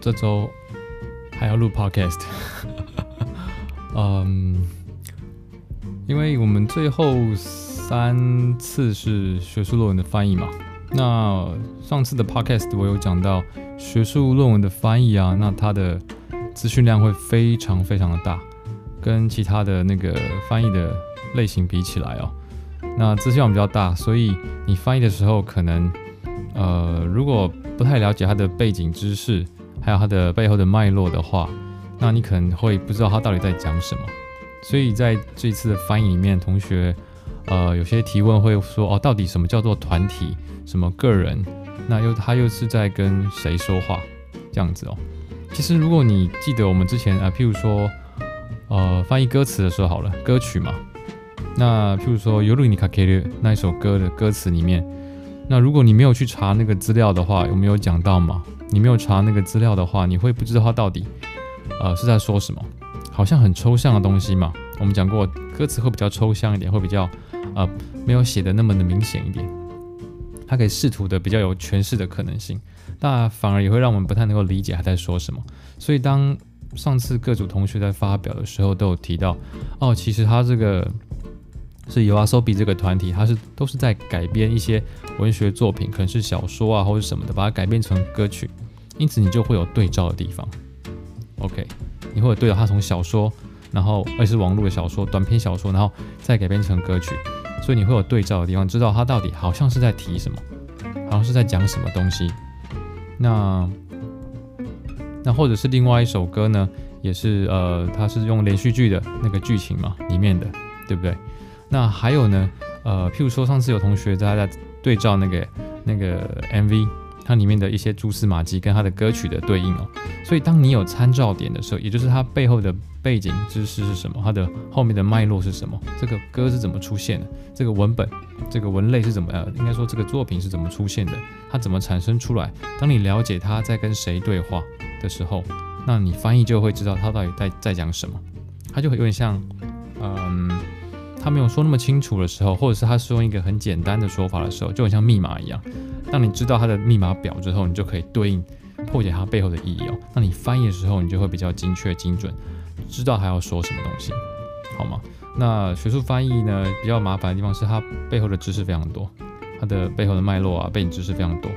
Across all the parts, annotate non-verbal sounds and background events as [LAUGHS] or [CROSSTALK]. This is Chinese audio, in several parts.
这周还要录 podcast，[LAUGHS] 嗯，因为我们最后三次是学术论文的翻译嘛，那上次的 podcast 我有讲到学术论文的翻译啊，那它的资讯量会非常非常的大，跟其他的那个翻译的类型比起来哦，那资讯量比较大，所以你翻译的时候可能。呃，如果不太了解它的背景知识，还有它的背后的脉络的话，那你可能会不知道它到底在讲什么。所以在这一次的翻译里面，同学，呃，有些提问会说，哦，到底什么叫做团体，什么个人？那又他又是在跟谁说话？这样子哦。其实如果你记得我们之前啊，譬如说，呃，翻译歌词的时候好了，歌曲嘛，那譬如说《夜に駆ける》那一首歌的歌词里面。那如果你没有去查那个资料的话，有没有讲到吗？ 你没有查那个资料的话，你会不知道他到底，呃，是在说什么？好像很抽象的东西嘛。我们讲过，歌词会比较抽象一点，会比较，呃，没有写的那么的明显一点。它可以试图的比较有诠释的可能性，那反而也会让我们不太能够理解他在说什么。所以当上次各组同学在发表的时候，都有提到，哦，其实他这个。是 YOASOBI 这个团体，它是都是在改编一些文学作品，可能是小说啊或者什么的，把它改编成歌曲，因此你就会有对照的地方。OK，你会有对照它从小说，然后而且是网络的小说、短篇小说，然后再改编成歌曲，所以你会有对照的地方，知道它到底好像是在提什么，好像是在讲什么东西。那那或者是另外一首歌呢，也是呃，它是用连续剧的那个剧情嘛里面的，对不对？那还有呢，呃，譬如说上次有同学在在对照那个那个 MV，它里面的一些蛛丝马迹跟它的歌曲的对应哦，所以当你有参照点的时候，也就是它背后的背景知识是什么，它的后面的脉络是什么，这个歌是怎么出现的，这个文本这个文类是怎么样，应该说这个作品是怎么出现的，它怎么产生出来？当你了解它在跟谁对话的时候，那你翻译就会知道它到底在在讲什么，它就会有点像，嗯。他没有说那么清楚的时候，或者是他是用一个很简单的说法的时候，就很像密码一样。当你知道他的密码表之后，你就可以对应破解它背后的意义哦。那你翻译的时候，你就会比较精确精准，知道他要说什么东西，好吗？那学术翻译呢，比较麻烦的地方是它背后的知识非常多，它的背后的脉络啊，背景知识非常多。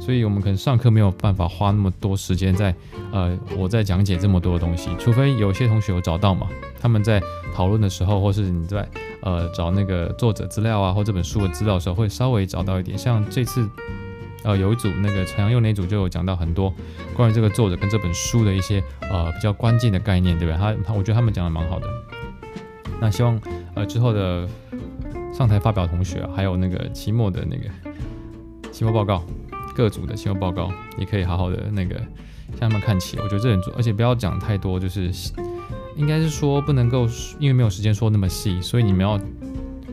所以我们可能上课没有办法花那么多时间在，呃，我在讲解这么多的东西，除非有些同学有找到嘛，他们在讨论的时候，或是你在呃找那个作者资料啊，或这本书的资料的时候，会稍微找到一点。像这次，呃，有一组那个陈阳佑那组就有讲到很多关于这个作者跟这本书的一些呃比较关键的概念，对不对？他他我觉得他们讲的蛮好的。那希望呃之后的上台发表同学，还有那个期末的那个期末报告。各组的期末报告也可以好好的那个向他们看齐，我觉得这很重，而且不要讲太多，就是应该是说不能够，因为没有时间说那么细，所以你们要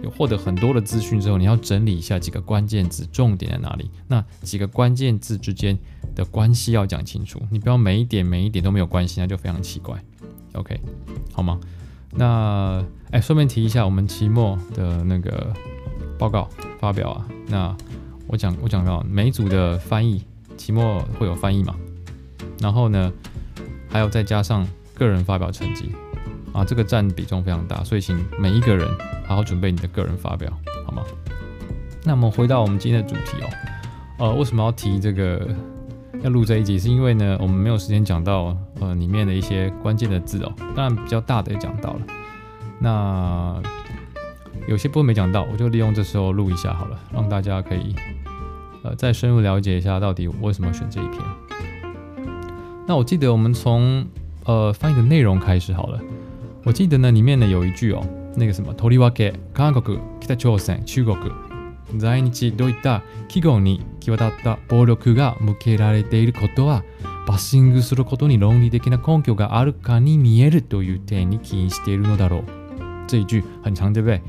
有获得很多的资讯之后，你要整理一下几个关键字，重点在哪里？那几个关键字之间的关系要讲清楚，你不要每一点每一点都没有关系，那就非常奇怪。OK，好吗？那哎，顺便提一下，我们期末的那个报告发表啊，那。我讲我讲到每一组的翻译，期末会有翻译嘛，然后呢，还有再加上个人发表成绩。啊，这个占比重非常大，所以请每一个人好好准备你的个人发表，好吗？那么回到我们今天的主题哦，呃，为什么要提这个要录这一集？是因为呢，我们没有时间讲到呃里面的一些关键的字哦，当然比较大的也讲到了，那有些部分没讲到，我就利用这时候录一下好了，让大家可以。呃，再深入了解一下到底为什么选这一篇。那我记得我们从呃翻译的内容开始好了。我记得呢里面呢有一句哦，那个什么，とりわけ韩国、北朝鲜、中国在日どういった企业に际立った暴力が向けられていることはバッシングすることに论理的な根拠があるかに见えるという点に起因しているのだろう。这一句很长，对不对？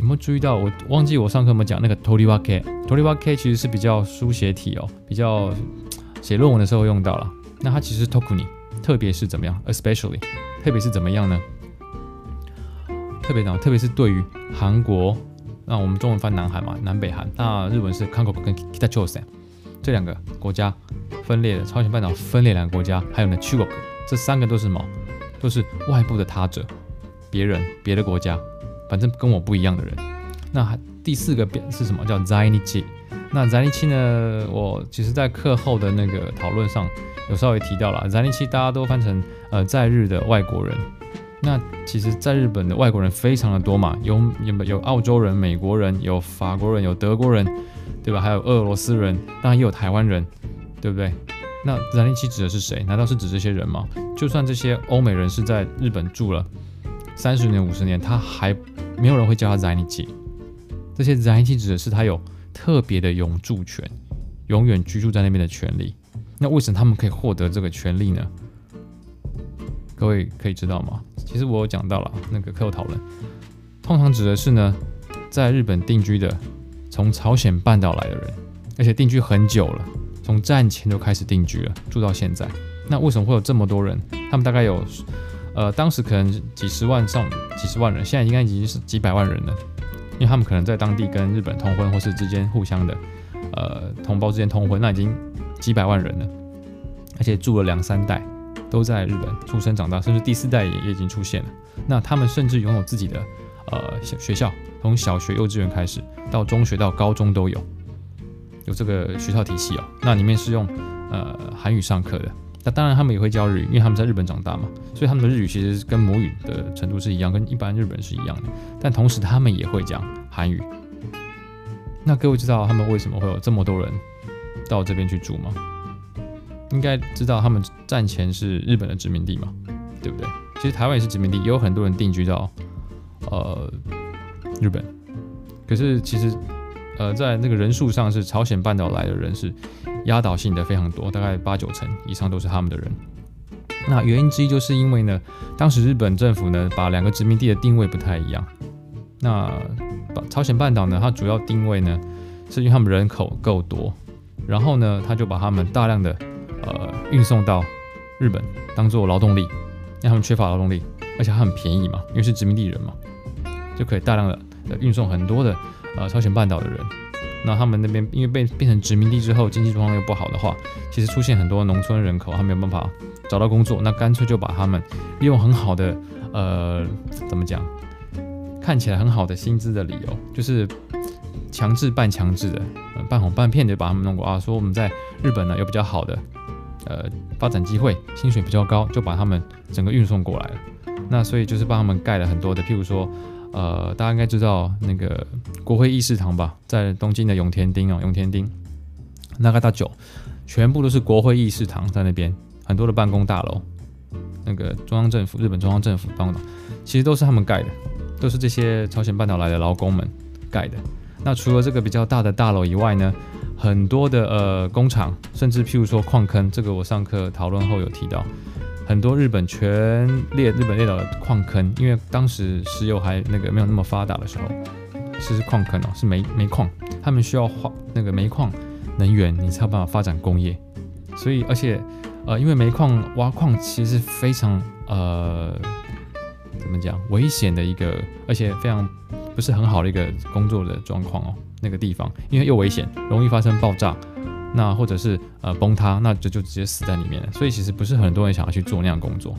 有没有注意到？我忘记我上课有没有讲那个とりわけ。とりわけ其实是比较书写体哦，比较写论文的时候用到了。那它其实特に，特别是怎么样？especially，特别是怎么样呢？特别呢？特别是对于韩国，那我们中文翻南韩嘛，南北韩。那日文是韩国跟北朝鲜。 这两个国家分裂了，朝鲜半岛分裂两个国家，还有呢，中国，这三个都是什么？都是外部的他者，别人、别的国家， 反正跟我不一样的人。那第四个变是什么？叫在日。那在日呢？我其实在课后的那个讨论上有稍微提到了，在日大家都翻成呃在日的外国人。那其实，在日本的外国人非常的多嘛，有有有澳洲人、美国人，有法国人，有德国人，对吧？还有俄罗斯人，当然也有台湾人，对不对？那在日指的是谁？难道是指这些人吗？就算这些欧美人是在日本住了三十年、五十年，他还没有人会叫他在日。这些在日指的是他有特别的永住权，永远居住在那边的权利。那为什么他们可以获得这个权利呢？各位可以知道吗？其实我有讲到了那个课后讨论，通常指的是呢，在日本定居的，从朝鲜半岛来的人，而且定居很久了，从战前就开始定居了，住到现在。那为什么会有这么多人？他们大概有，呃，当时可能几十万上几十万人，现在应该已经是几百万人了，因为他们可能在当地跟日本通婚，或是之间互相的，呃，同胞之间通婚，那已经几百万人了，而且住了两三代。都在日本出生长大，甚至第四代也也已经出现了。那他们甚至拥有自己的呃小学校，从小学、幼稚园开始，到中学到高中都有，有这个学校体系哦。那里面是用呃韩语上课的。那当然他们也会教日语，因为他们在日本长大嘛，所以他们的日语其实跟母语的程度是一样，跟一般日本人是一样的。但同时他们也会讲韩语。那各位知道他们为什么会有这么多人到这边去住吗？应该知道他们战前是日本的殖民地嘛，对不对？其实台湾也是殖民地，也有很多人定居到呃日本。可是其实呃在那个人数上是朝鲜半岛来的人是压倒性的非常多，大概八九成以上都是他们的人。那原因之一就是因为呢，当时日本政府呢把两个殖民地的定位不太一样。那把朝鲜半岛呢，它主要定位呢是因为他们人口够多，然后呢他就把他们大量的呃，运送到日本当做劳动力，因为他们缺乏劳动力，而且它很便宜嘛，因为是殖民地人嘛，就可以大量的运送很多的呃朝鲜半岛的人。那他们那边因为被变成殖民地之后，经济状况又不好的话，其实出现很多农村人口，他没有办法找到工作，那干脆就把他们利用很好的呃怎么讲，看起来很好的薪资的理由，就是强制半强制的，半哄半骗的把他们弄过啊，说我们在日本呢有比较好的。呃，发展机会，薪水比较高，就把他们整个运送过来了。那所以就是帮他们盖了很多的，譬如说，呃，大家应该知道那个国会议事堂吧，在东京的永田町哦，永田町，那个大久，全部都是国会议事堂在那边，很多的办公大楼，那个中央政府，日本中央政府帮的，其实都是他们盖的，都是这些朝鲜半岛来的劳工们盖的。那除了这个比较大的大楼以外呢，很多的呃工厂，甚至譬如说矿坑，这个我上课讨论后有提到，很多日本全列日本列岛的矿坑，因为当时石油还那个没有那么发达的时候，是矿坑哦，是煤煤矿，他们需要化那个煤矿能源，你才有办法发展工业，所以而且呃，因为煤矿挖矿其实非常呃怎么讲危险的一个，而且非常不是很好的一个工作的状况哦。那个地方，因为又危险，容易发生爆炸，那或者是呃崩塌，那就就直接死在里面了。所以其实不是很多人想要去做那样工作。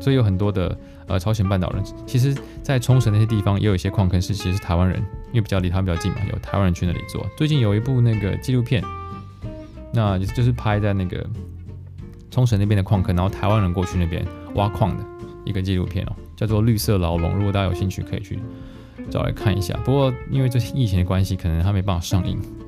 所以有很多的呃朝鲜半岛人，其实，在冲绳那些地方也有一些矿坑是其实是台湾人，因为比较离他们比较近嘛，有台湾人去那里做。最近有一部那个纪录片，那就是拍在那个冲绳那边的矿坑，然后台湾人过去那边挖矿的一个纪录片哦，叫做《绿色牢笼》。如果大家有兴趣，可以去。找来看一下，不过因为这疫情的关系，可能它没办法上映。[LAUGHS]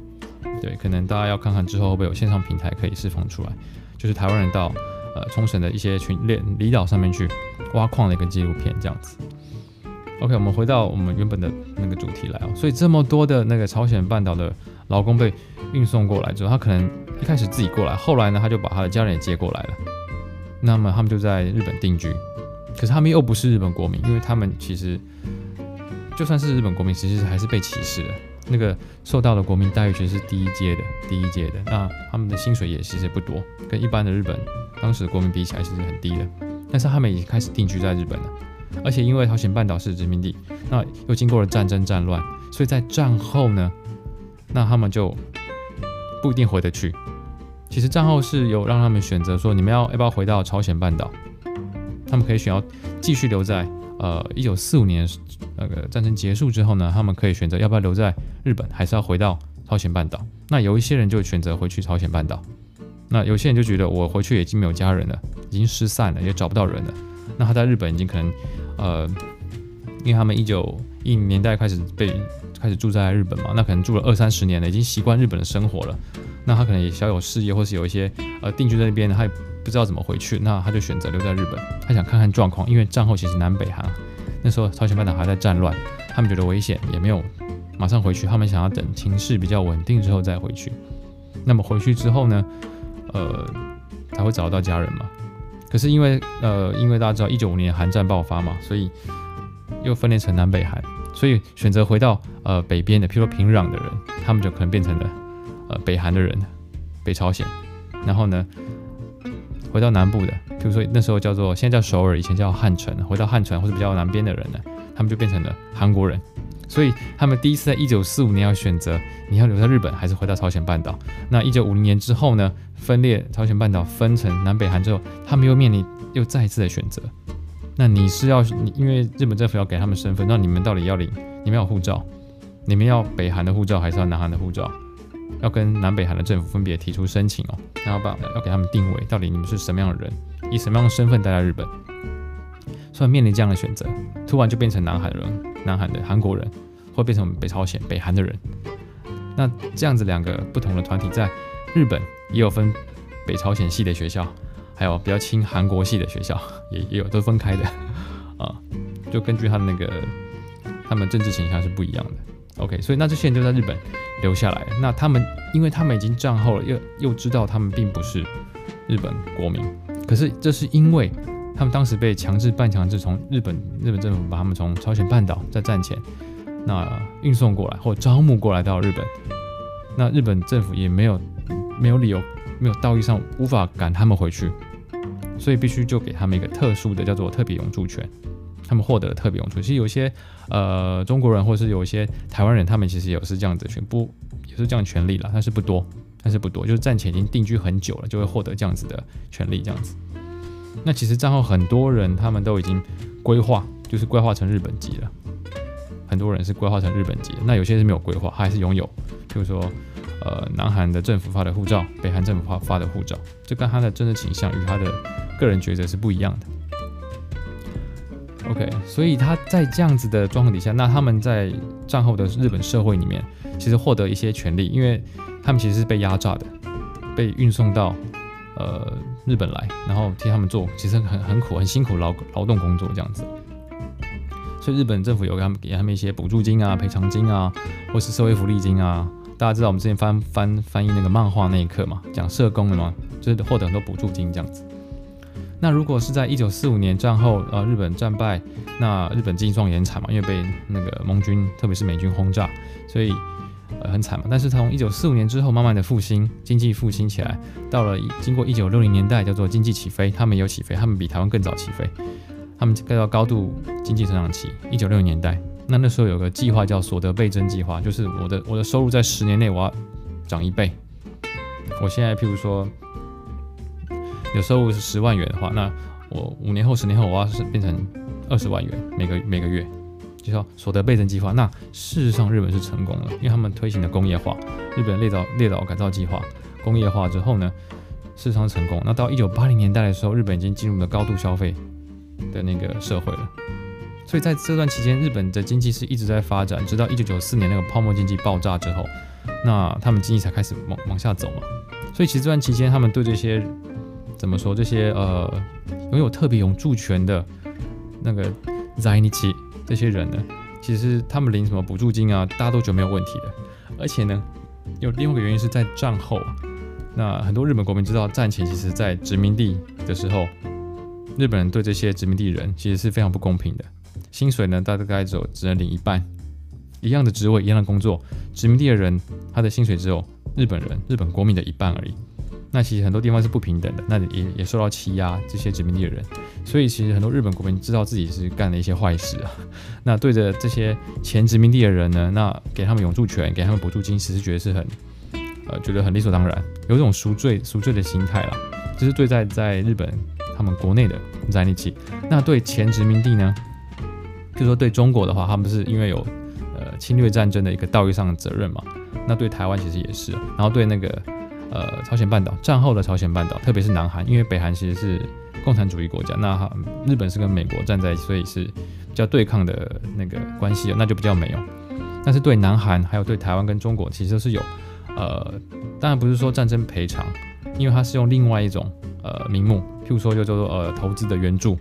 对，可能大家要看看之后会不会有线上平台可以释放出来，就是台湾人到呃冲绳的一些群列离岛上面去挖矿的一个纪录片这样子。OK，我们回到我们原本的那个主题来哦。所以这么多的那个朝鲜半岛的劳工被运送过来之后，他可能一开始自己过来，后来呢他就把他的家人也接过来了。那么他们就在日本定居，可是他们又不是日本国民，因为他们其实。就算是日本国民，其实还是被歧视的。那个受到的国民待遇其实是第一阶的，第一阶的。那他们的薪水也其实不多，跟一般的日本当时的国民比起来，其实很低的。但是他们已经开始定居在日本了，而且因为朝鲜半岛是殖民地，那又经过了战争战乱，所以在战后呢，那他们就不一定回得去。其实战后是有让他们选择说，你们要要不要回到朝鲜半岛？他们可以选要继续留在呃一九四五年那个战争结束之后呢，他们可以选择要不要留在日本，还是要回到朝鲜半岛。那有一些人就选择回去朝鲜半岛，那有些人就觉得我回去已经没有家人了，已经失散了，也找不到人了。那他在日本已经可能呃，因为他们一九一零年代开始被开始住在日本嘛，那可能住了二三十年了，已经习惯日本的生活了。那他可能也小有事业，或是有一些呃定居在那边，他也不知道怎么回去，那他就选择留在日本。他想看看状况，因为战后其实南北韩那时候朝鲜半岛还在战乱，他们觉得危险，也没有马上回去，他们想要等情势比较稳定之后再回去。那么回去之后呢，呃，才会找到家人嘛。可是因为呃，因为大家知道一九五年韩战爆发嘛，所以又分裂成南北韩，所以选择回到呃北边的，譬如说平壤的人，他们就可能变成了。呃，北韩的人，北朝鲜，然后呢，回到南部的，比如说那时候叫做现在叫首尔，以前叫汉城，回到汉城或者比较南边的人呢，他们就变成了韩国人。所以他们第一次在一九四五年要选择你要留在日本还是回到朝鲜半岛。那一九五零年之后呢，分裂朝鲜半岛分成南北韩之后，他们又面临又再一次的选择。那你是要你因为日本政府要给他们身份，那你们到底要领你们要护照，你们要北韩的护照还是要南韩的护照？要跟南北韩的政府分别提出申请哦，然后把要给他们定位，到底你们是什么样的人，以什么样的身份待在日本，所以面临这样的选择，突然就变成南韩人，南韩的韩国人，或变成北朝鲜、北韩的人。那这样子两个不同的团体在日本也有分北朝鲜系的学校，还有比较亲韩国系的学校，也也有都分开的 [LAUGHS] 啊，就根据他的那个他们政治倾向是不一样的。OK，所以那这些人就在日本留下来。那他们，因为他们已经战后了，又又知道他们并不是日本国民。可是这是因为他们当时被强制、半强制从日本日本政府把他们从朝鲜半岛在战前那运送过来，或招募过来到日本。那日本政府也没有没有理由，没有道义上无法赶他们回去，所以必须就给他们一个特殊的叫做特别永驻权。他们获得了特别用处。其实有些呃中国人，或是有一些台湾人，他们其实也是这样子全部，也是这样权利了，但是不多，但是不多，就是暂且已经定居很久了，就会获得这样子的权利，这样子。那其实战后很多人他们都已经规划，就是规划成日本籍了。很多人是规划成日本籍，那有些是没有归化，还是拥有，比如说呃南韩的政府发的护照，北韩政府发发的护照，这跟他的政治倾向与他的个人抉择是不一样的。OK，所以他在这样子的状况底下，那他们在战后的日本社会里面，其实获得一些权利，因为他们其实是被压榨的，被运送到呃日本来，然后替他们做其实很很苦、很辛苦劳劳动工作这样子。所以日本政府有给他们给他们一些补助金啊、赔偿金啊，或是社会福利金啊。大家知道我们之前翻翻翻译那个漫画那一刻嘛，讲社工的嘛，就是获得很多补助金这样子。那如果是在一九四五年战后，呃，日本战败，那日本经济状况也很惨嘛，因为被那个盟军，特别是美军轰炸，所以呃很惨嘛。但是从一九四五年之后，慢慢的复兴，经济复兴起来，到了经过一九六零年代，叫做经济起飞，他们有起飞，他们比台湾更早起飞，他们盖到高度经济成长期。一九六零年代，那那时候有个计划叫所得倍增计划，就是我的我的收入在十年内我要涨一倍。我现在譬如说。有收入是十万元的话，那我五年后、十年后，我要是变成二十万元每个每个月，就叫所得倍增计划。那事实上，日本是成功了，因为他们推行了工业化，日本列岛列岛改造计划，工业化之后呢，事实上成功。那到一九八零年代的时候，日本已经进入了高度消费的那个社会了。所以在这段期间，日本的经济是一直在发展，直到一九九四年那个泡沫经济爆炸之后，那他们经济才开始往往下走嘛。所以其实这段期间，他们对这些。怎么说？这些呃拥有特别永驻权的那个在日这些人呢？其实他们领什么补助金啊，大家都觉得没有问题的。而且呢，有另外一个原因是在战后，那很多日本国民知道战前其实在殖民地的时候，日本人对这些殖民地人其实是非常不公平的。薪水呢，大概只有只能领一半，一样的职位，一样的工作，殖民地的人他的薪水只有日本人日本国民的一半而已。那其实很多地方是不平等的，那也也受到欺压，这些殖民地的人，所以其实很多日本国民知道自己是干了一些坏事啊。[LAUGHS] 那对着这些前殖民地的人呢，那给他们永驻权，给他们补助金，其实觉得是很呃觉得很理所当然，有一种赎罪赎罪的心态啦，就是对在在日本他们国内的在一起。那对前殖民地呢，就是说对中国的话，他们是因为有呃侵略战争的一个道义上的责任嘛。那对台湾其实也是，然后对那个呃朝鲜半岛战后的朝鲜半岛，特别是南韩，因为北韩其实是共产主义国家，那日本是跟美国站在一起，所以是比较对抗的那个关系，那就比较没有。但是对南韩还有对台湾跟中国，其实是有呃，当然不是说战争赔偿，因为它是用另外一种呃名目，譬如说就叫做呃投资的援助，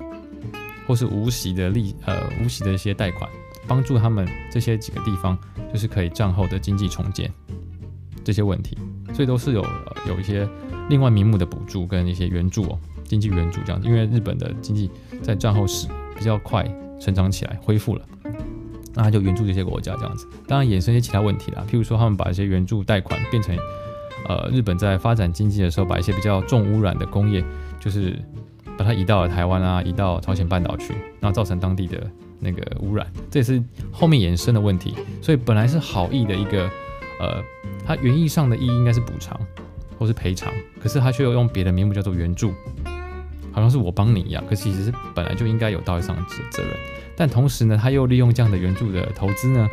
或是无息的利呃无息的一些贷款，帮助他们这些几个地方。就是可以战后的经济重建这些问题，所以都是有有一些另外名目的补助跟一些援助哦，经济援助这样。因为日本的经济在战后是比较快成长起来，恢复了，那他就援助这些国家这样子。当然衍生一些其他问题啦，譬如说他们把一些援助贷款变成，呃，日本在发展经济的时候，把一些比较重污染的工业，就是把它移到了台湾啊，移到朝鲜半岛去，然后造成当地的。那个污染，这也是后面衍生的问题。所以本来是好意的一个，呃，它原意上的意义应该是补偿或是赔偿，可是他却又用别的名目叫做援助，好像是我帮你一样。可是其实本来就应该有道义上的责任。但同时呢，他又利用这样的援助的投资呢，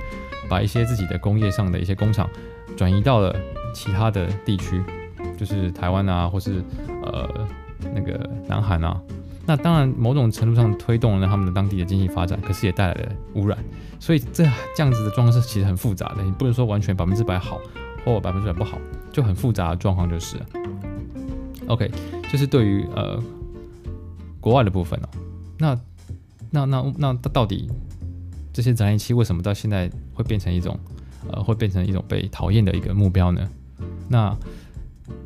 把一些自己的工业上的一些工厂转移到了其他的地区，就是台湾啊，或是呃那个南韩啊。那当然，某种程度上推动了他们的当地的经济发展，可是也带来了污染，所以这这样子的状况是其实很复杂的，你不能说完全百分之百好或百分之百不好，就很复杂的状况就是。OK，就是对于呃国外的部分哦，那那那那到底这些宅尼七为什么到现在会变成一种呃会变成一种被讨厌的一个目标呢？那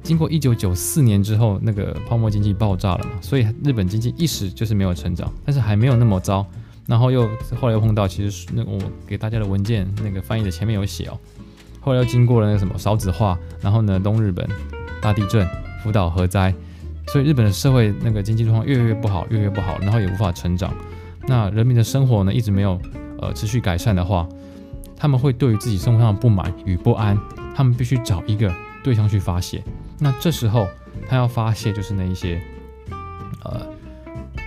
经过一九九四年之后，那个泡沫经济爆炸了嘛，所以日本经济一时就是没有成长，但是还没有那么糟。然后又后来又碰到，其实那我给大家的文件那个翻译的前面有写哦，后来又经过了那个什么少子化，然后呢东日本大地震、福岛核灾，所以日本的社会那个经济状况越来越不好，越来越不好，然后也无法成长。那人民的生活呢一直没有呃持续改善的话，他们会对于自己生活上的不满与不安，他们必须找一个对象去发泄。那这时候，他要发泄就是那一些，呃，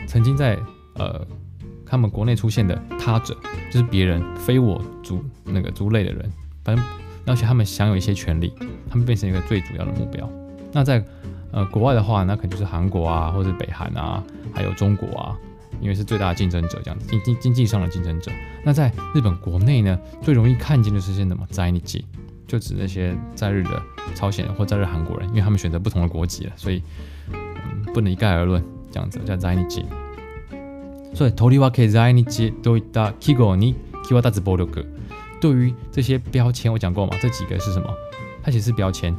曾经在呃他们国内出现的他者，就是别人非我族那个族类的人，反正而且他们享有一些权利，他们变成一个最主要的目标。那在呃国外的话，那可能就是韩国啊，或者北韩啊，还有中国啊，因为是最大的竞争者，这样子经经经济上的竞争者。那在日本国内呢，最容易看见的是些什么？在日记。就指那些在日的朝鲜人或在日韩国人，因为他们选择不同的国籍了，所以、嗯、不能一概而论。这样子叫在日记。所以とりわけ在日といった记号に际立つ暴力。 对于这些标签，我讲过嘛，这几个是什么？它其实是标签。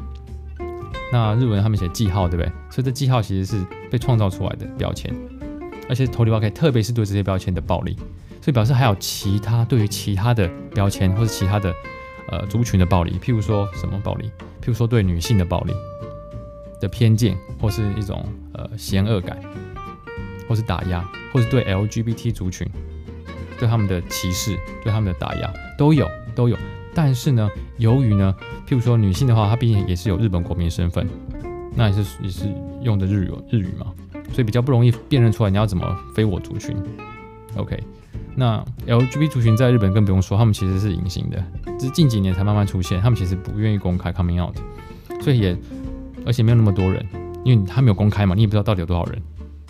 那日文他们写记号，对不对？所以这记号其实是被创造出来的标签。而且とりわけ，特别是对这些标签的暴力，所以表示还有其他对于其他的标签或者其他的。呃，族群的暴力，譬如说什么暴力？譬如说对女性的暴力的偏见，或是一种呃嫌恶感，或是打压，或是对 LGBT 族群 对他们的歧视，对他们的打压都有都有。但是呢，由于呢，譬如说女性的话，她毕竟也是有日本国民身份，那也是也是用的日语日语嘛，所以比较不容易辨认出来你要怎么非我族群。OK。那 LGBT 族群在日本更不用说，他们其实是隐形的，只是近几年才慢慢出现。他们其实不愿意公开 coming out，所以也而且没有那么多人，因为他没有公开嘛，你也不知道到底有多少人，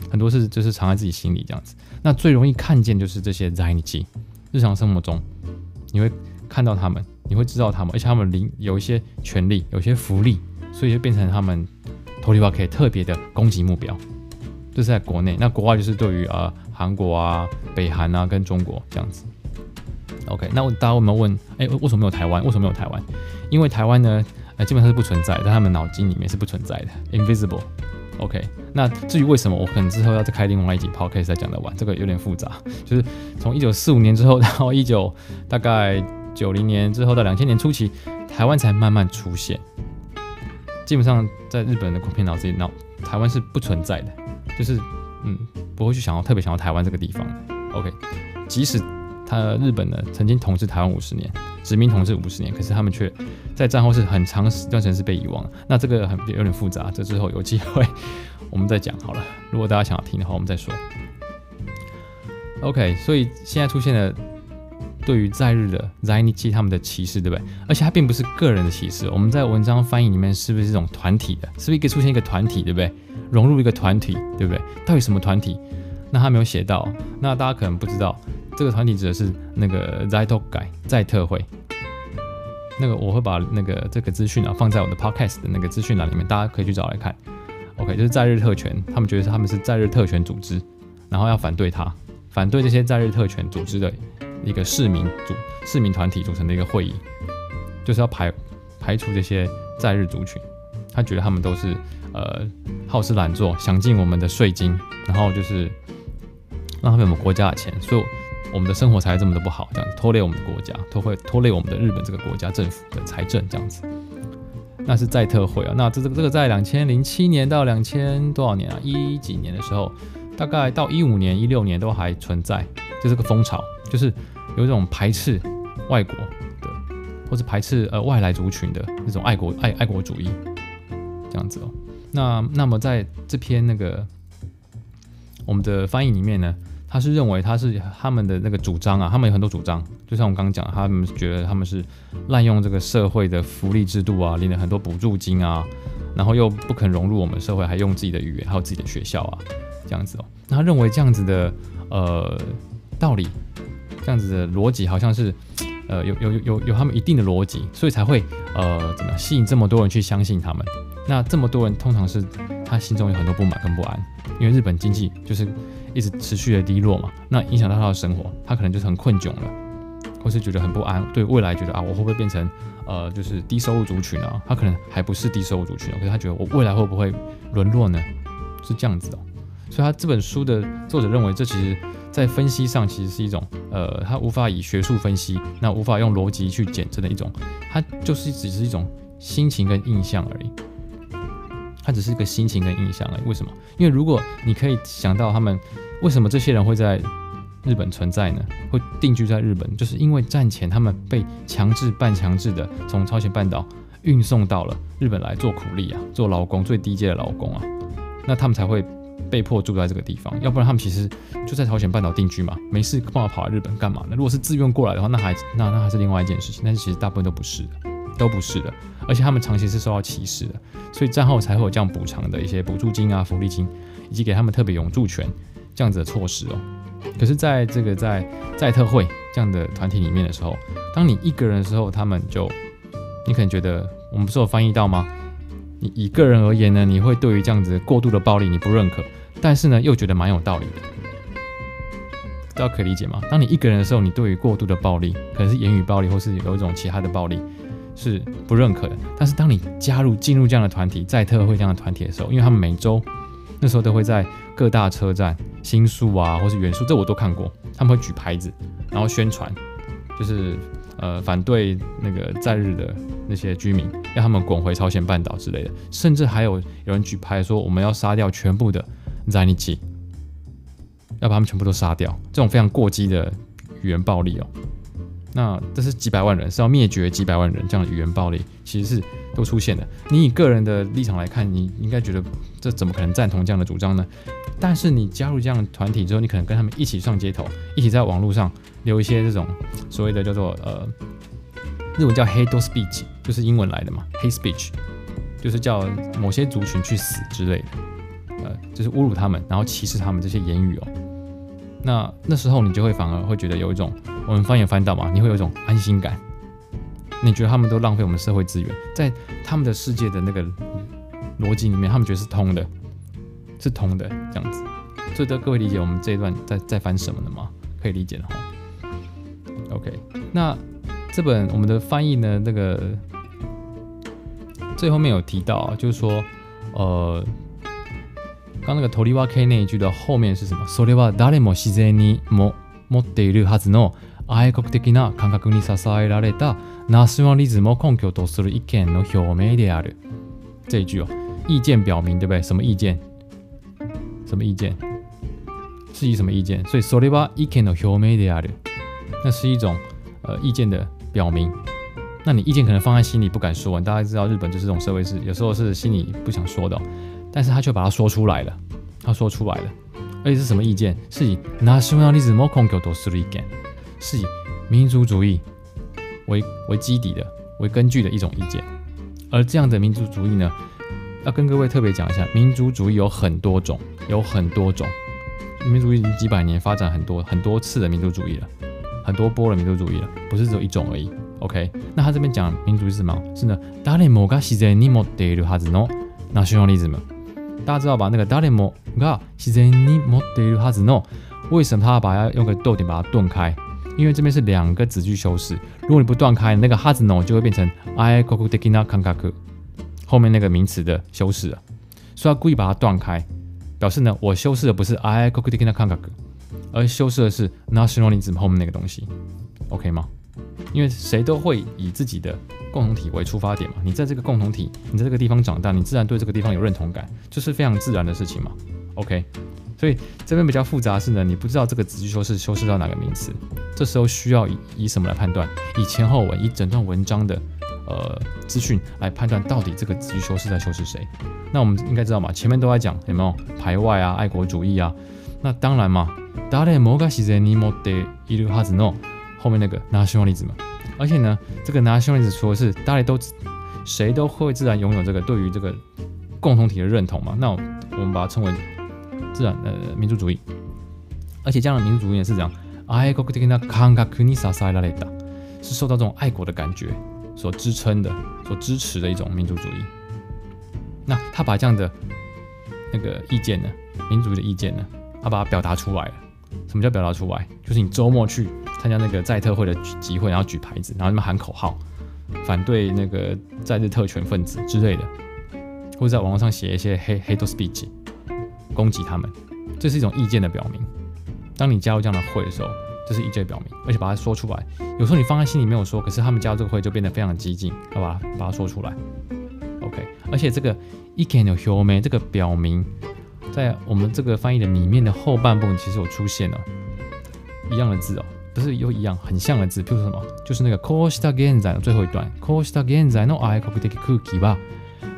很多是就是藏在自己心里这样子。那最容易看见就是这些在日记，日常生活中你会看到他们，你会知道他们，而且他们领有一些权利，有些福利，所以就变成他们とりわけ特别的攻击目标。这、就是在国内，那国外就是对于呃韩国啊、北韩啊跟中国这样子。OK，那大家有没有问，哎、欸，为什么没有台湾？为什么没有台湾？因为台湾呢，呃，基本上是不存在，在他们脑筋里面是不存在的，invisible。 OK，那至于为什么，我可能之后要再开另外一集 podcast 再讲得完，这个有点复杂。就是从一九四五年之后到一九大概九零年之后到两千年初期，台湾才慢慢出现。基本上在日本的国民脑子里，脑台湾是不存在的。就是，嗯，不会去想要特别想要台湾这个地方。OK，即使他日本呢曾经统治台湾五十年，殖民统治五十年，可是他们却在战后是很长时段是被遗忘。那这个很有点复杂，这之后有机会我们再讲好了。如果大家想要听的话，我们再说。OK，所以现在出现了对于在日的在日记他们的歧视，对不对？而且它并不是个人的歧视，我们在文章翻译里面是不是这种团体的？是不是一个出现一个团体，对不对？融入一个团体，对不对？到底什么团体？那他没有写到，那大家可能不知道，这个团体指的是那个在特改在特会。那个我会把那个这个资讯啊放在我的 podcast 的那个资讯栏里面，大家可以去找来看。OK，就是在日特权，他们觉得他们是在日特权组织，然后要反对他。反对这些在日特权组织的一个市民组市民团体组成的一个会议，就是要排排除这些在日族群。他觉得他们都是呃好吃懒做，想尽我们的税金，然后就是让他们我们国家的钱，所以我们的生活才这么的不好，这样拖累我们的国家，拖会拖累我们的日本这个国家政府的财政这样子。那是在特会啊，那这这个这个在两千零七年到两千多少年啊，一几年的时候。大概到一五年、一六年都还存在，就这个风潮，就是有一种排斥外国的，或者排斥呃外来族群的那种爱国爱爱国主义，这样子哦。那那么在这篇那个我们的翻译里面呢，他是认为他是他们的那个主张啊，他们有很多主张，就像我刚刚讲，他们觉得他们是滥用这个社会的福利制度啊，领了很多补助金啊，然后又不肯融入我们社会，还用自己的语言，还有自己的学校啊。这样子哦，那他认为这样子的呃道理，这样子的逻辑好像是呃有有有有他们一定的逻辑，所以才会呃怎么吸引这么多人去相信他们。那这么多人通常是他心中有很多不满跟不安，因为日本经济就是一直持续的低落嘛，那影响到他的生活，他可能就是很困窘了，或是觉得很不安，对未来觉得啊我会不会变成呃就是低收入族群啊？他可能还不是低收入族群，可是他觉得我未来会不会沦落呢？是这样子的。所以，他这本书的作者认为，这其实，在分析上其实是一种，呃，他无法以学术分析，那无法用逻辑去检证的一种，他就是只是一种心情跟印象而已。它只是一个心情跟印象而已。为什么？因为如果你可以想到他们为什么这些人会在日本存在呢？会定居在日本，就是因为战前他们被强制、半强制的从朝鲜半岛运送到了日本来做苦力啊，做劳工，最低阶的劳工啊，那他们才会。被迫住在这个地方，要不然他们其实就在朝鲜半岛定居嘛，没事干嘛跑来日本干嘛呢？如果是自愿过来的话，那还那那还是另外一件事情。但是其实大部分都不是，都不是的，而且他们长期是受到歧视的，所以战后才会有这样补偿的一些补助金啊、福利金，以及给他们特别永住权这样子的措施哦。可是在这个在在特会这样的团体里面的时候，当你一个人的时候，他们就你可能觉得我们不是有翻译到吗？你以个人而言呢，你会对于这样子过度的暴力你不认可，但是呢又觉得蛮有道理的，大家可以理解吗？当你一个人的时候，你对于过度的暴力，可能是言语暴力或是有一种其他的暴力是不认可的。但是当你加入进入这样的团体，在特会这样的团体的时候，因为他们每周那时候都会在各大车站、新宿啊或是原宿，这我都看过，他们会举牌子，然后宣传，就是。呃，反对那个在日的那些居民，让他们滚回朝鲜半岛之类的，甚至还有有人举牌说，我们要杀掉全部的在日记，要把他们全部都杀掉。这种非常过激的语言暴力哦，那这是几百万人是要灭绝几百万人这样的语言暴力，其实是都出现的。你以个人的立场来看，你应该觉得这怎么可能赞同这样的主张呢？但是你加入这样的团体之后，你可能跟他们一起上街头，一起在网络上留一些这种所谓的叫做呃，日文叫 hate speech，就是英文来的嘛，hate speech，就是叫某些族群去死之类的，呃，就是侮辱他们，然后歧视他们这些言语哦。那那时候你就会反而会觉得有一种，我们翻也翻到嘛，你会有一种安心感。你觉得他们都浪费我们社会资源，在他们的世界的那个逻辑里面，他们觉得是通的。是通的这样子，所以，各位理解我们这一段在在翻什么的吗？可以理解的哈。OK，那这本我们的翻译呢，那个最后面有提到啊，就是说，呃，刚那个とりわけ那一句的后面是什么？それは谁も自然にも 持っているはずの爱国的な感覚に支えられたナショナリズムを根拠とする意见の表明である。这一句哦，意见表明，对不对？什么意见？什么意见？是以什么意见？所以それは意见の表明である。那是一种呃意见的表明。那你意见可能放在心里不敢说，大家知道日本就是这种社会是有时候是心里不想说的，但是他却把它说出来了，他说出来了，而且是什么意见？是以 nationalism を根拠とする意见，是以民族主义为为基底的、为根据的一种意见。而这样的民族主义呢，要跟各位特别讲一下，民族主义有很多种，有很多种。民族主义已经几百年发展很多很多次的民族主义了，很多波的民族主义了，不是只有一种而已。OK，那他这边讲民族主义是什么？是呢，谁もが自然に持っているはずのナショナリズム。 大家知道吧？那个谁もが自然に持っているはずの，为什么他要把它用个逗点把它断开？因为这边是两个子句修饰，如果你不断开，那个はずの就会变成爱国的な感覚，后面那个名词的修饰了，所以他故意把它断开。表示呢，我修饰的不是 I c o c k i n a k a n g 而修饰的是 nationalism 后面那个东西，OK 吗？ 因为谁都会以自己的共同体为出发点嘛。你在这个共同体，你在这个地方长大，你自然对这个地方有认同感，就是非常自然的事情嘛。OK，所以这边比较复杂的是呢，你不知道这个子句修饰修饰到哪个名词，这时候需要以以什么来判断？以前后文，以整段文章的。呃，资讯来判断到底这个子句修饰在修饰谁？那我们应该知道嘛？前面都在讲有没有排外啊、爱国主义啊？那当然嘛，谁もが自然に持っているはずの 后面那个 nationalism，而且呢，这个 nationalism 说的是大家都谁都会自然拥有这个对于这个共同体的认同嘛？那我们把它称为自然呃民族主义，而且这样的民族主义也是这样，爱国的な感覚に支えられた，是受到这种爱国的感觉。所支撑的、所支持的一种民族主义。那他把这样的那个意见呢，民族的意见呢，他把它表达出来了。 什么叫表达出来？就是你周末去参加那个在特会的集会，然后举牌子，然后你们喊口号，反对那个在日特权分子之类的，或者在网络上写一些黑 hate speech，攻击他们，这是一种意见的表明。当你加入这样的会的时候。这是意见表明，而且把它说出来。有时候你放在心里没有说，可是他们加入这个会就变得非常激进，好吧？把它说出来。OK，而且这个意见の表明这个表明，在我们这个翻译的里面的后半部分其实有出现了一样的字哦，不是有一样很像的字，譬如说什么，就是那个こうした现在的最后一段，こうした现在の爱国的空気は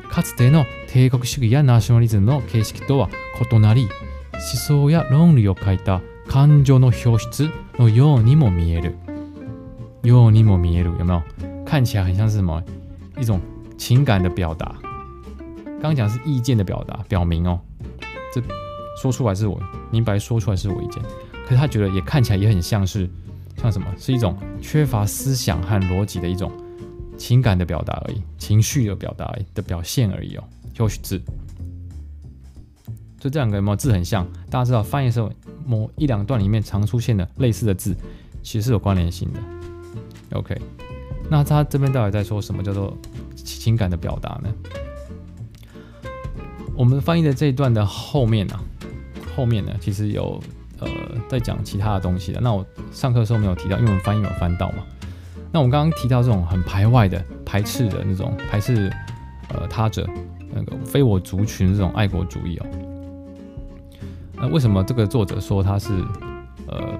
かつての帝国主义やナショナリズムの形式とは异なり、思想や论理を欠いた感情の表出のようにも见える，ようにも见える，有没有？看起来很像是什么？一种情感的表达。刚刚讲是意见的表达，表明哦， 这说出来是我明白，说出来是我意见。可是他觉得也看起来也很像是，像什么？是一种缺乏思想和逻辑的一种情感的表达而已，情绪的表达而已的表现而已哦。就是字，就这两个有没有字很像？大家知道翻译的时候。某一两段里面常出现的类似的字，其实是有关联性的。OK，那他这边到底在说什么叫做情感的表达呢？我们翻译的这一段的后面呢、啊，后面呢其实有呃在讲其他的东西的。那我上课的时候没有提到，因为我们翻译有翻到嘛。那我们刚刚提到这种很排外的、排斥的那种排斥呃他者、那个非我族群这种爱国主义哦。那为什么这个作者说他是呃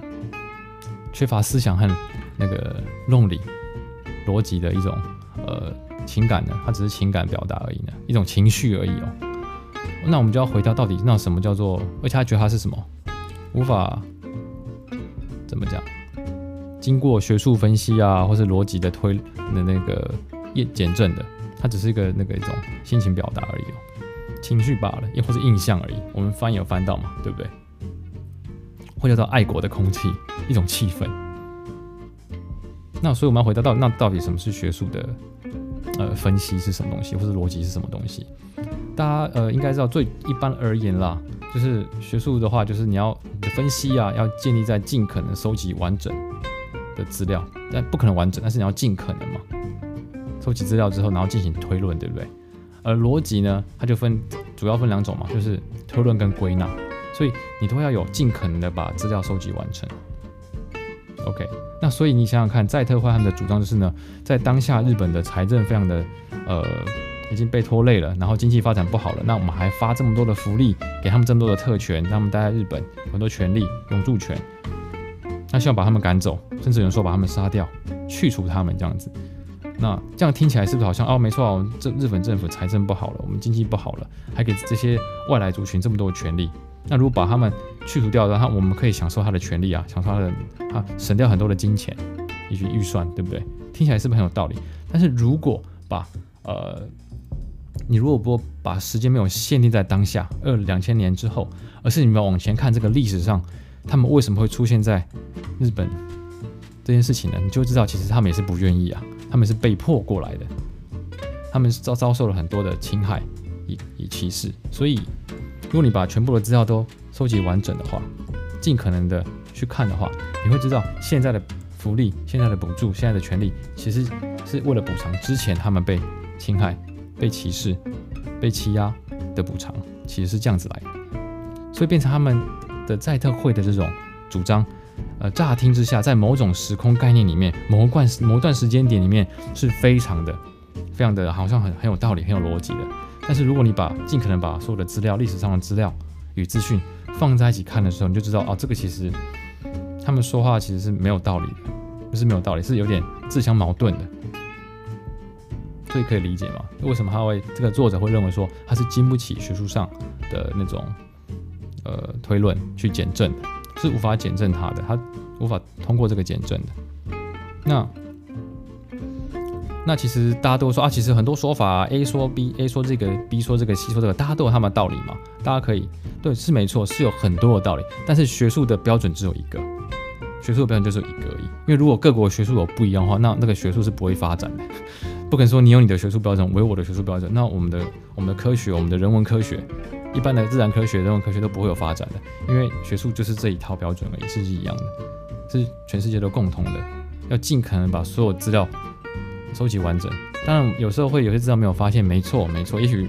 缺乏思想和那个论理逻辑的一种呃情感呢？他只是情感表达而已呢，一种情绪而已哦。那我们就要回到到底那什么叫做？而且他觉得他是什么？无法怎么讲？经过学术分析啊，或是逻辑的推的那个验检证的，他只是一个那个一种心情表达而已。情绪罢了，又或是印象而已。我们翻有翻到嘛，对不对？会叫做爱国的空气，一种气氛。那所以我们要回答到，那到底什么是学术的呃分析是什么东西，或是逻辑是什么东西？大家呃应该知道，最一般而言啦，就是学术的话，就是你要你的分析啊，要建立在尽可能收集完整的资料，但不可能完整，但是你要尽可能嘛，收集资料之后，然后进行推论，对不对？而逻辑呢，它就分主要分两种嘛，就是推论跟归纳，所以你都要有尽可能的把资料收集完成。OK，那所以你想想看，在特会他们的主张就是呢，在当下日本的财政非常的呃已经被拖累了，然后经济发展不好了，那我们还发这么多的福利给他们这么多的特权，让他们待在日本很多权利永住权，那希望把他们赶走，甚至有人说把他们杀掉，去除他们这样子。那这样听起来是不是好像哦，没错哦，这日本政府财政不好了，我们经济不好了，还给这些外来族群这么多的权利？那如果把他们去除掉的话，我们可以享受他的权利啊，享受他的啊，省掉很多的金钱以及预算，对不对？听起来是不是很有道理？但是如果把呃，你如果不把时间没有限定在当下二两千年之后，而是你们往前看这个历史上，他们为什么会出现在日本这件事情呢？你就知道，其实他们也是不愿意啊。他们是被迫过来的，他们是遭遭受了很多的侵害以以歧视，所以如果你把全部的资料都收集完整的话，尽可能的去看的话，你会知道现在的福利、现在的补助、现在的权利，其实是为了补偿之前他们被侵害、被歧视、被欺压的补偿，其实是这样子来的，所以变成他们的在特会的这种主张。呃，乍听之下，在某种时空概念里面，某一段某段时间点里面是非常的、非常的，好像很很有道理、很有逻辑的。但是如果你把尽可能把所有的资料、历史上的资料与资讯放在一起看的时候，你就知道，哦，这个其实他们说话其实是没有道理的，不是没有道理，是有点自相矛盾的。所以可以理解吗？为什么他会这个作者会认为说他是经不起学术上的那种呃推论去检证？是无法检证他的，他无法通过这个检证的。那那其实大家都说啊，其实很多说法，A 说 B，A 说这个，B 说这个，C 说这个，大家都有他们的道理嘛。大家可以对，是没错，是有很多的道理。但是学术的标准只有一个，学术的标准就是一个而已。因为如果各国学术有不一样的话，那那个学术是不会发展的。不可能说你有你的学术标准，我有我的学术标准，那我们的我们的科学，我们的人文科学。一般的自然科学、人文科学都不会有发展的，因为学术就是这一套标准而已，是一样的，是全世界都共同的。要尽可能把所有资料收集完整。当然，有时候会有些资料没有发现，没错，没错。也许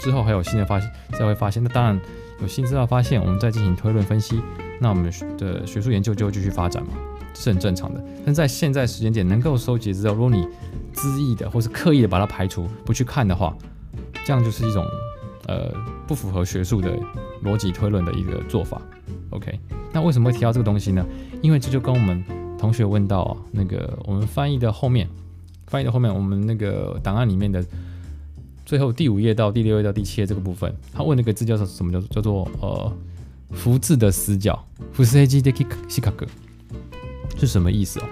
之后还有新的发现，才会发现。那当然有新资料发现，我们再进行推论分析，那我们的学术研究就会继续发展嘛，是很正常的。但在现在时间点能够收集资料，如果你恣意的或是刻意的把它排除不去看的话，这样就是一种。呃，不符合学术的逻辑推论的一个做法。OK，那为什么会提到这个东西呢？因为这就跟我们同学问到，那个我们翻译的后面，翻译的后面，我们那个档案里面的最后第五页到第六页到第七页这个部分，他问那个字叫做什么？叫做叫做呃“福字的死角”，不是 A G D K 西卡格，是什么意思哦？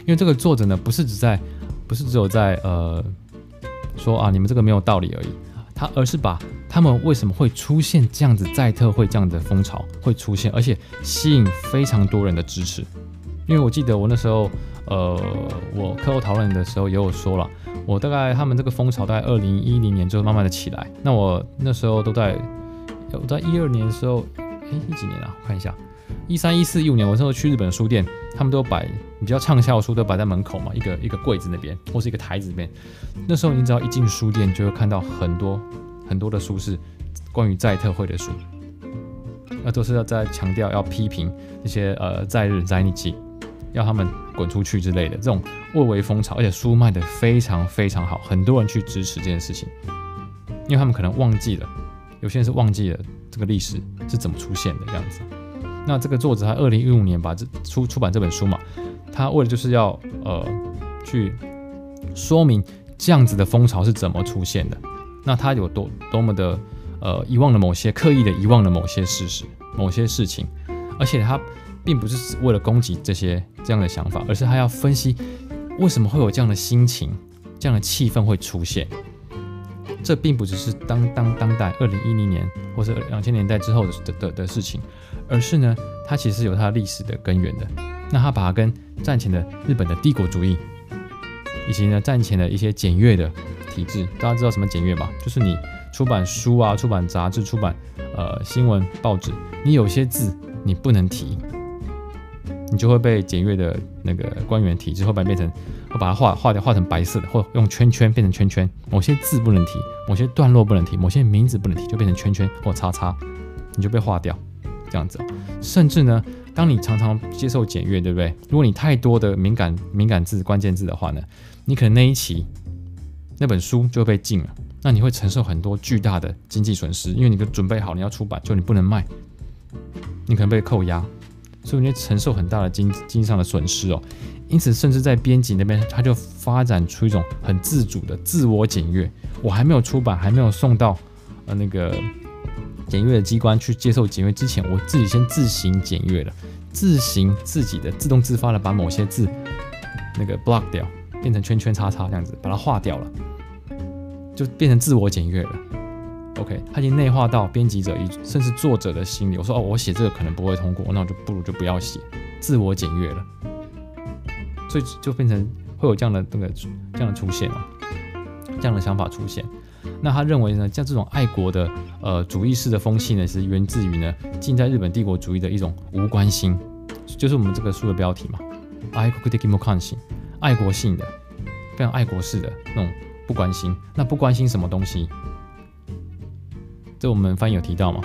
因为这个作者呢，不是只在，不是只有在呃说啊，你们这个没有道理而已。他而是把他们为什么会出现这样子在特会这样的风潮会出现，而且吸引非常多人的支持。因为我记得我那时候，呃，我课后讨论的时候也有说了，我大概他们这个风潮在二零一零年就慢慢的起来。那我那时候都在，我在一二年的时候，哎，一几年啊？我看一下，一三一四一五年，我那时候去日本书店，他们都摆比较畅销的书都摆在门口嘛，一个一个柜子那边，或是一个台子那边。那时候你只要一进书店，就会看到很多。很多的书是关于在特会的书，那都是要在强调要批评那些呃在日在日期，要他们滚出去之类的这种蔚为风潮，而且书卖的非常非常好，很多人去支持这件事情，因为他们可能忘记了，有些人是忘记了这个历史是怎么出现的这样子。那这个作者他二零一五年把这出出版这本书嘛，他为了就是要呃去说明这样子的风潮是怎么出现的。那他有多多么的呃遗忘了某些刻意的遗忘了某些事实、某些事情，而且他并不是为了攻击这些这样的想法，而是他要分析为什么会有这样的心情、这样的气氛会出现。这并不只是当当当代二零一零年或是两千年代之后的的的事情，而是呢，它其实有它历史的根源的。那它把它跟战前的日本的帝国主义，以及呢战前的一些检阅的。体制，大家知道什么检阅吧？就是你出版书啊、出版杂志、出版呃新闻报纸，你有些字你不能提，你就会被检阅的那个官员体制会把它变成，会把它画画掉，画成白色的，或用圈圈变成圈圈。某些字不能提，某些段落不能提，某些名字不能提，就变成圈圈或叉叉，你就被划掉，这样子。甚至呢，当你常常接受检阅，对不对？如果你太多的敏感敏感字、关键字的话呢，你可能那一期。那本书就被禁了，那你会承受很多巨大的经济损失，因为你都准备好你要出版，就你不能卖，你可能被扣押，所以你会承受很大的经经济上的损失哦。因此，甚至在编辑那边，他就发展出一种很自主的自我检阅。我还没有出版，还没有送到呃那个检阅的机关去接受检阅之前，我自己先自行检阅了，自行自己的自动自发的把某些字那个 block 掉，变成圈圈叉叉这样子，把它划掉了，就变成自我检阅了。OK，他已经内化到编辑者以甚至作者的心里。我说哦，我写这个可能不会通过，那我就不如就不要写，自我检阅了。所以就变成会有这样的那个这样的出现了，这样的想法出现。那他认为呢，像这种爱国的呃主义式的风气呢，是源自于呢近代日本帝国主义的一种无关心，就是我们这个书的标题嘛，爱国的无关心，爱国性的，非常爱国式的那种不关心。那不关心什么东西？这我们翻译有提到吗？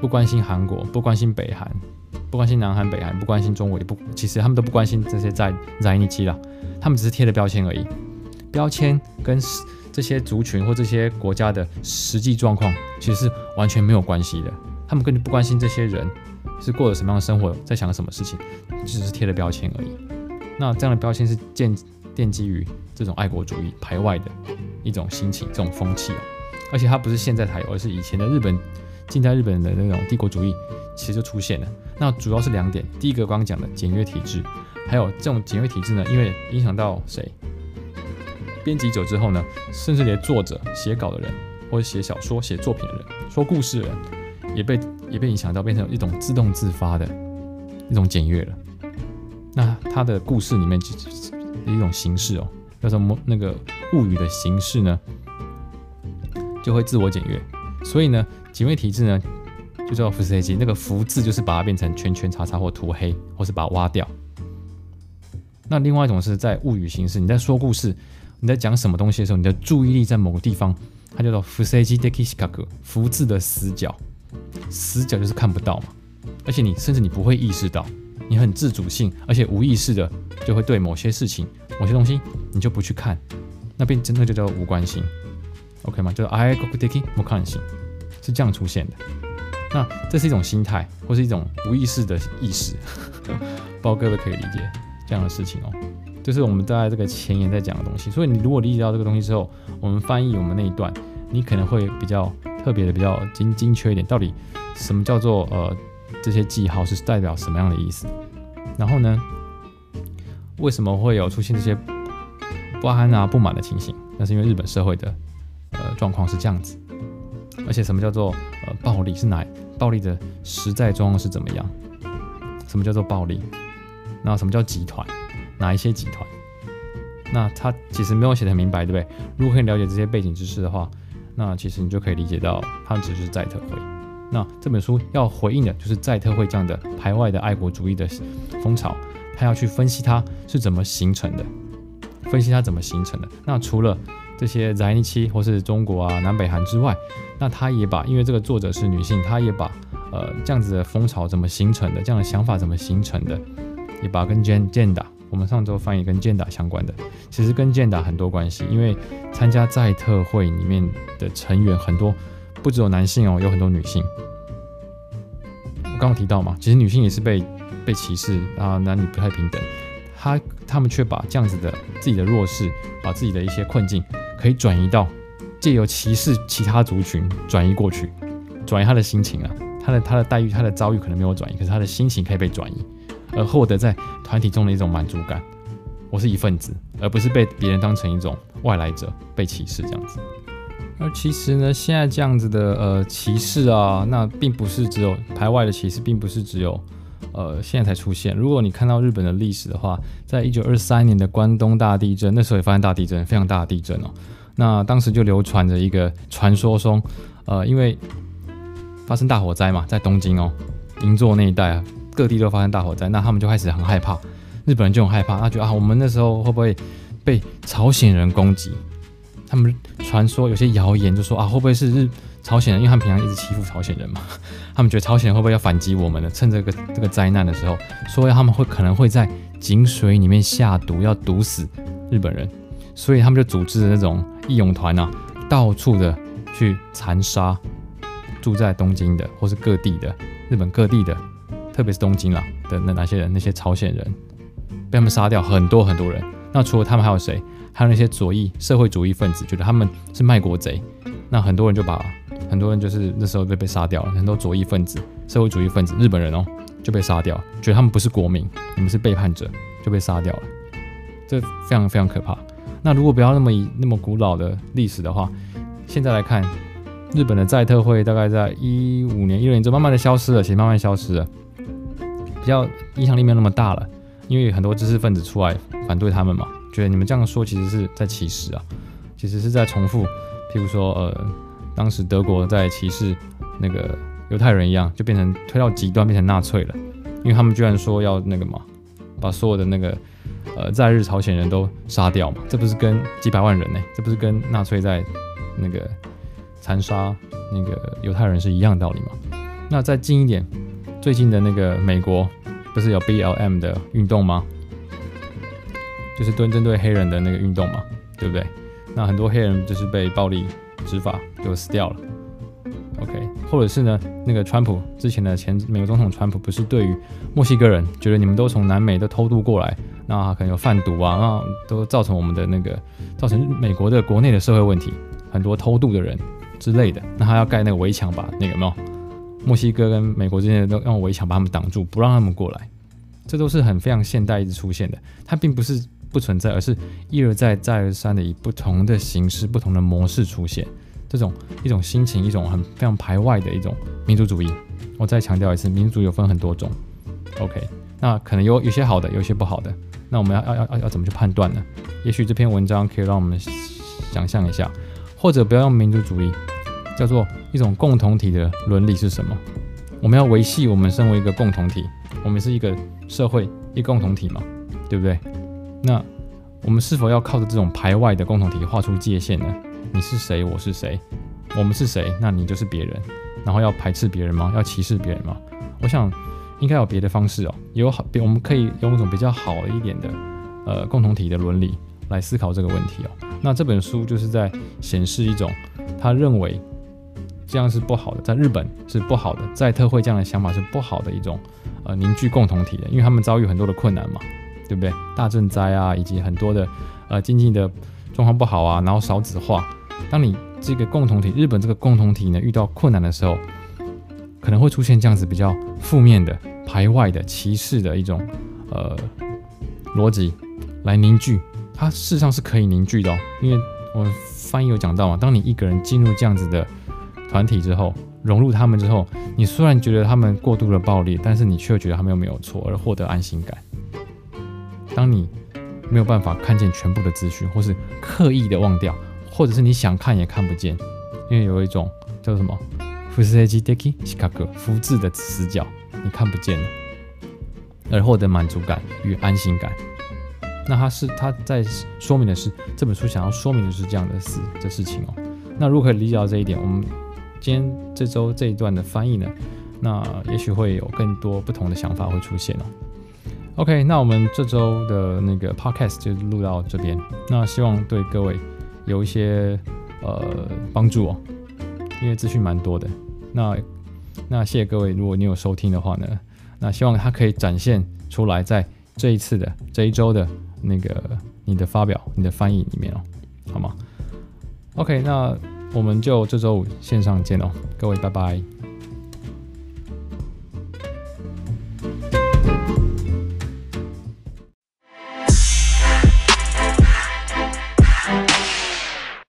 不关心韩国，不关心北韩。不关心南韩、北韩，不关心中国，也不，其实他们都不关心这些在在尼基了，他们只是贴了标签而已。标签跟这些族群或这些国家的实际状况其实是完全没有关系的。他们根本不关心这些人是过着什么样的生活，在想什么事情，只是贴了标签而已。那这样的标签是建奠基于这种爱国主义排外的一种心情、这种风气，而且它不是现在才有，而是以前的日本。近代日本的那种帝国主义其实就出现了，那主要是两点，第一个刚刚讲的检阅体制，还有这种检阅体制呢，因为影响到谁？编辑者之后呢，甚至连作者写稿的人，或者写小说、写作品的人、说故事的人，也被也被影响到，变成一种自动自发的一种检阅了。那他的故事里面一种形式哦，叫什么那个物语的形式呢，就会自我检阅，所以呢。检阅体制呢，就叫“伏塞机”。那个“伏”字就是把它变成圈圈叉叉或涂黑，或是把它挖掉。那另外一种是在物语形式，你在说故事，你在讲什么东西的时候，你的注意力在某个地方，它叫做“伏塞机 ”（dekishikaku）。伏字的死角，死角就是看不到嘛，而且你甚至你不会意识到，你很自主性，而且无意识的就会对某些事情、某些东西，你就不去看，那边真的就叫无关心，OK 吗？就是 “i kokudeki mokanshi”。是这样出现的，那这是一种心态，或是一种无意识的意识，不知道各位可以理解这样的事情哦。这是我们在这个前言在讲的东西，所以你如果理解到这个东西之后，我们翻译我们那一段，你可能会比较特别的、比较精精确一点。到底什么叫做呃这些记号是代表什么样的意思？然后呢，为什么会有出现这些不安啊、不满的情形？那是因为日本社会的呃状况是这样子。而且什么叫做呃暴力是哪？暴力的实在状况是怎么样？什么叫做暴力？那什么叫集团？哪一些集团？那他其实没有写的很明白，对不对？如果可以了解这些背景知识的话，那其实你就可以理解到，他只是在特会。那这本书要回应的就是在特会这样的排外的爱国主义的风潮，他要去分析它是怎么形成的，分析它怎么形成的。那除了这些在日期或是中国啊、南北韩之外，那他也把，因为这个作者是女性，他也把呃这样子的风潮怎么形成的，这样的想法怎么形成的，也把跟 gender，我们上周翻译跟 gender 相关的，其实跟 gender 很多关系，因为参加在特会里面的成员很多，不只有男性哦，有很多女性。我刚刚提到嘛，其实女性也是被被歧视啊，男女不太平等，他他们却把这样子的自己的弱势，把自己的一些困境。可以转移到借由歧视其他族群转移过去，转移他的心情啊，他的他的待遇，他的遭遇可能没有转移，可是他的心情可以被转移，而获得在团体中的一种满足感。我是一份子，而不是被别人当成一种外来者被歧视这样子。而其实呢，现在这样子的呃歧视啊，那并不是只有排外的歧视，并不是只有呃现在才出现。如果你看到日本的历史的话，在一九二三年的关东大地震，那时候也发生大地震，非常大的地震哦。那当时就流传着一个传说中，呃，因为发生大火灾嘛，在东京哦，银座那一带啊，各地都发生大火灾，那他们就开始很害怕，日本人就很害怕，他觉得啊，我们那时候会不会被朝鲜人攻击？他们传说有些谣言就说啊，会不会是日朝鲜人？因为他们平常一直欺负朝鲜人嘛，他们觉得朝鲜人会不会要反击我们呢？趁这个这个灾难的时候，说他们会可能会在井水里面下毒，要毒死日本人。所以他们就组织的那种义勇团啊，到处的去残杀住在东京的或是各地的日本各地的特别是东京啦的那哪些人，那些朝鲜人被他们杀掉很多很多人。那除了他们还有谁？还有那些左翼社会主义分子，觉得他们是卖国贼。那很多人就把很多人就是那时候被被杀掉了，很多左翼分子、社会主义分子、日本人哦就被杀掉，觉得他们不是国民，你们是背叛者，就被杀掉了。这非常非常可怕。那如果不要那么那么古老的历史的话，现在来看，日本的在特会大概在一五年、一六年就慢慢的消失了，其实慢慢消失了，比较影响力没有那么大了，因为很多知识分子出来反对他们嘛，觉得你们这样说其实是在歧视啊，其实是在重复，譬如说呃，当时德国在歧视那个犹太人一样，就变成推到极端，变成纳粹了，因为他们居然说要那个嘛，把所有的那个。呃，在日朝鲜人都杀掉嘛，这不是跟几百万人呢？这不是跟纳粹在那个残杀那个犹太人是一样的道理吗？那再近一点，最近的那个美国不是有 BLM 的运动吗？就是蹲针对黑人的那个运动嘛，对不对？那很多黑人就是被暴力执法就死掉了。OK，或者是呢，那个川普之前的前美国总统川普不是对于墨西哥人觉得你们都从南美都偷渡过来？那可能有贩毒啊，那都造成我们的那个，造成美国的国内的社会问题，很多偷渡的人之类的。那他要盖那个围墙，吧那个有没有墨西哥跟美国之间的都用围墙把他们挡住，不让他们过来。这都是很非常现代一直出现的，它并不是不存在，而是一而再再而三的以不同的形式、不同的模式出现。这种一种心情，一种很非常排外的一种民族主义。我再强调一次，民族有分很多种。OK，那可能有有些好的，有些不好的。那我们要要要要怎么去判断呢？也许这篇文章可以让我们想象一下，或者不要用民族主义，叫做一种共同体的伦理是什么？我们要维系我们身为一个共同体，我们是一个社会一个共同体嘛，对不对？那我们是否要靠着这种排外的共同体画出界限呢？你是谁？我是谁？我们是谁？那你就是别人，然后要排斥别人吗？要歧视别人吗？我想。应该有别的方式哦，有好，我们可以用一种比较好一点的，呃，共同体的伦理来思考这个问题哦。那这本书就是在显示一种他认为这样是不好的，在日本是不好的，在特会这样的想法是不好的一种呃凝聚共同体的，因为他们遭遇很多的困难嘛，对不对？大震灾啊，以及很多的呃经济的状况不好啊，然后少子化。当你这个共同体，日本这个共同体呢，遇到困难的时候，可能会出现这样子比较负面的、排外的、歧视的一种呃逻辑来凝聚，它事实上是可以凝聚的。因为我们翻译有讲到嘛，当你一个人进入这样子的团体之后，融入他们之后，你虽然觉得他们过度的暴力，但是你却觉得他们又没有错，而获得安心感。当你没有办法看见全部的资讯，或是刻意的忘掉，或者是你想看也看不见，因为有一种叫做什么？福斯基德基西卡格福字的死角，你看不见了，而获得满足感与安心感。那他是他在说明的是这本书想要说明的是这样的事的事情哦。那如果可以理解到这一点，我们今天这周这一段的翻译呢，那也许会有更多不同的想法会出现哦。OK，那我们这周的那个 Podcast 就录到这边，那希望对各位有一些呃帮助哦，因为资讯蛮多的。那那谢谢各位，如果你有收听的话呢，那希望它可以展现出来，在这一次的这一周的那个你的发表、你的翻译里面哦，好吗？OK，那我们就这周五线上见哦，各位拜拜。